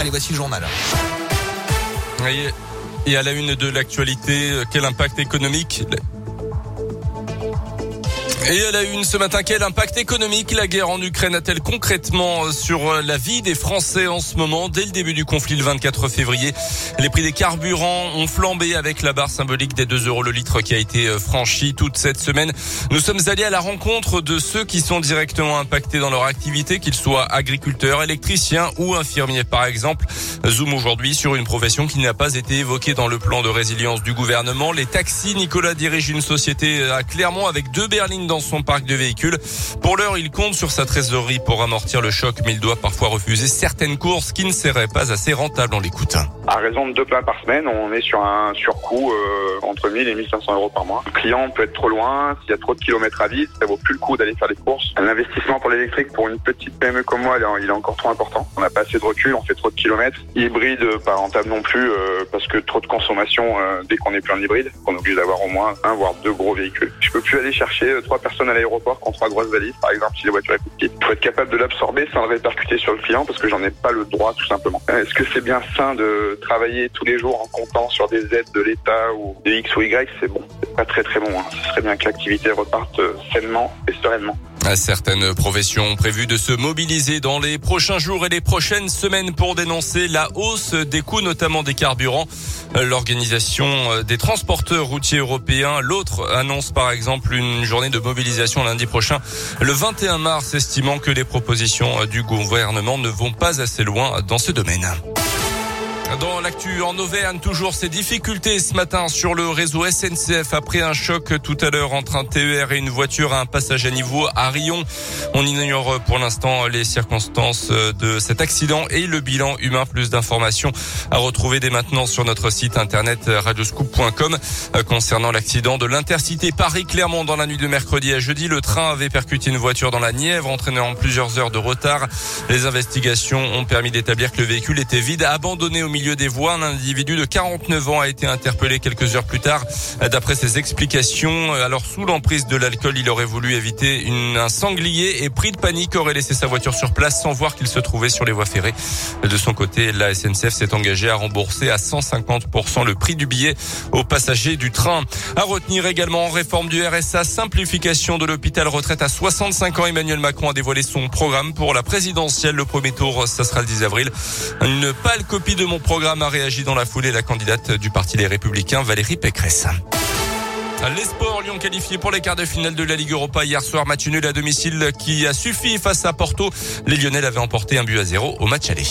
Allez, voici le journal. Et à la une de l'actualité, quel impact économique et à la une ce matin, quel impact économique la guerre en Ukraine a-t-elle concrètement sur la vie des Français en ce moment Dès le début du conflit le 24 février, les prix des carburants ont flambé avec la barre symbolique des 2 euros le litre qui a été franchie toute cette semaine. Nous sommes allés à la rencontre de ceux qui sont directement impactés dans leur activité, qu'ils soient agriculteurs, électriciens ou infirmiers par exemple. Zoom aujourd'hui sur une profession qui n'a pas été évoquée dans le plan de résilience du gouvernement. Les taxis, Nicolas dirige une société à Clermont avec deux berlines dans son parc de véhicules. Pour l'heure, il compte sur sa trésorerie pour amortir le choc, mais il doit parfois refuser certaines courses qui ne seraient pas assez rentables. en l'écoute. À raison de deux plats par semaine, on est sur un surcoût euh, entre 1000 et 1500 euros par mois. Le client peut être trop loin, s'il y a trop de kilomètres à vide, ça vaut plus le coup d'aller faire des courses. L'investissement pour l'électrique pour une petite PME comme moi, il est encore trop important. On n'a pas assez de recul, on fait trop de kilomètres. Hybride, pas rentable non plus, euh, parce que trop de consommation euh, dès qu'on est plus en hybride. On est obligé d'avoir au moins un voire deux gros véhicules. Je peux plus aller chercher trois personnes à l'aéroport contre trois grosses valises, par exemple, si la voiture est petite. Il faut être capable de l'absorber sans le répercuter sur le client parce que j'en ai pas le droit, tout simplement. Est-ce que c'est bien sain de travailler tous les jours en comptant sur des aides de l'État ou de X ou Y? C'est bon. C'est pas très très bon. Hein. Ce serait bien que l'activité reparte euh, sainement et sereinement. Certaines professions ont prévu de se mobiliser dans les prochains jours et les prochaines semaines pour dénoncer la hausse des coûts, notamment des carburants. L'organisation des transporteurs routiers européens, l'autre annonce par exemple une journée de mobilisation lundi prochain, le 21 mars, estimant que les propositions du gouvernement ne vont pas assez loin dans ce domaine. Dans l'actu en Auvergne, toujours ces difficultés ce matin sur le réseau SNCF après un choc tout à l'heure entre un TER et une voiture à un passage à niveau à Rion. On ignore pour l'instant les circonstances de cet accident et le bilan humain. Plus d'informations à retrouver dès maintenant sur notre site internet radioscoop.com concernant l'accident de l'intercité Paris-Clermont dans la nuit de mercredi à jeudi. Le train avait percuté une voiture dans la Nièvre, entraînant plusieurs heures de retard. Les investigations ont permis d'établir que le véhicule était vide, abandonné au milieu milieu des voies. Un individu de 49 ans a été interpellé quelques heures plus tard. D'après ses explications, alors sous l'emprise de l'alcool, il aurait voulu éviter une, un sanglier et pris de panique aurait laissé sa voiture sur place sans voir qu'il se trouvait sur les voies ferrées. De son côté, la SNCF s'est engagée à rembourser à 150% le prix du billet aux passagers du train. À retenir également réforme du RSA, simplification de l'hôpital retraite à 65 ans. Emmanuel Macron a dévoilé son programme pour la présidentielle. Le premier tour, ça sera le 10 avril. Une pâle copie de mon programme a réagi dans la foulée la candidate du Parti des Républicains, Valérie Pécresse. Les sports, Lyon qualifié pour les quarts de finale de la Ligue Europa hier soir, match nul à domicile qui a suffi face à Porto. Les Lyonnais avaient emporté un but à zéro au match aller.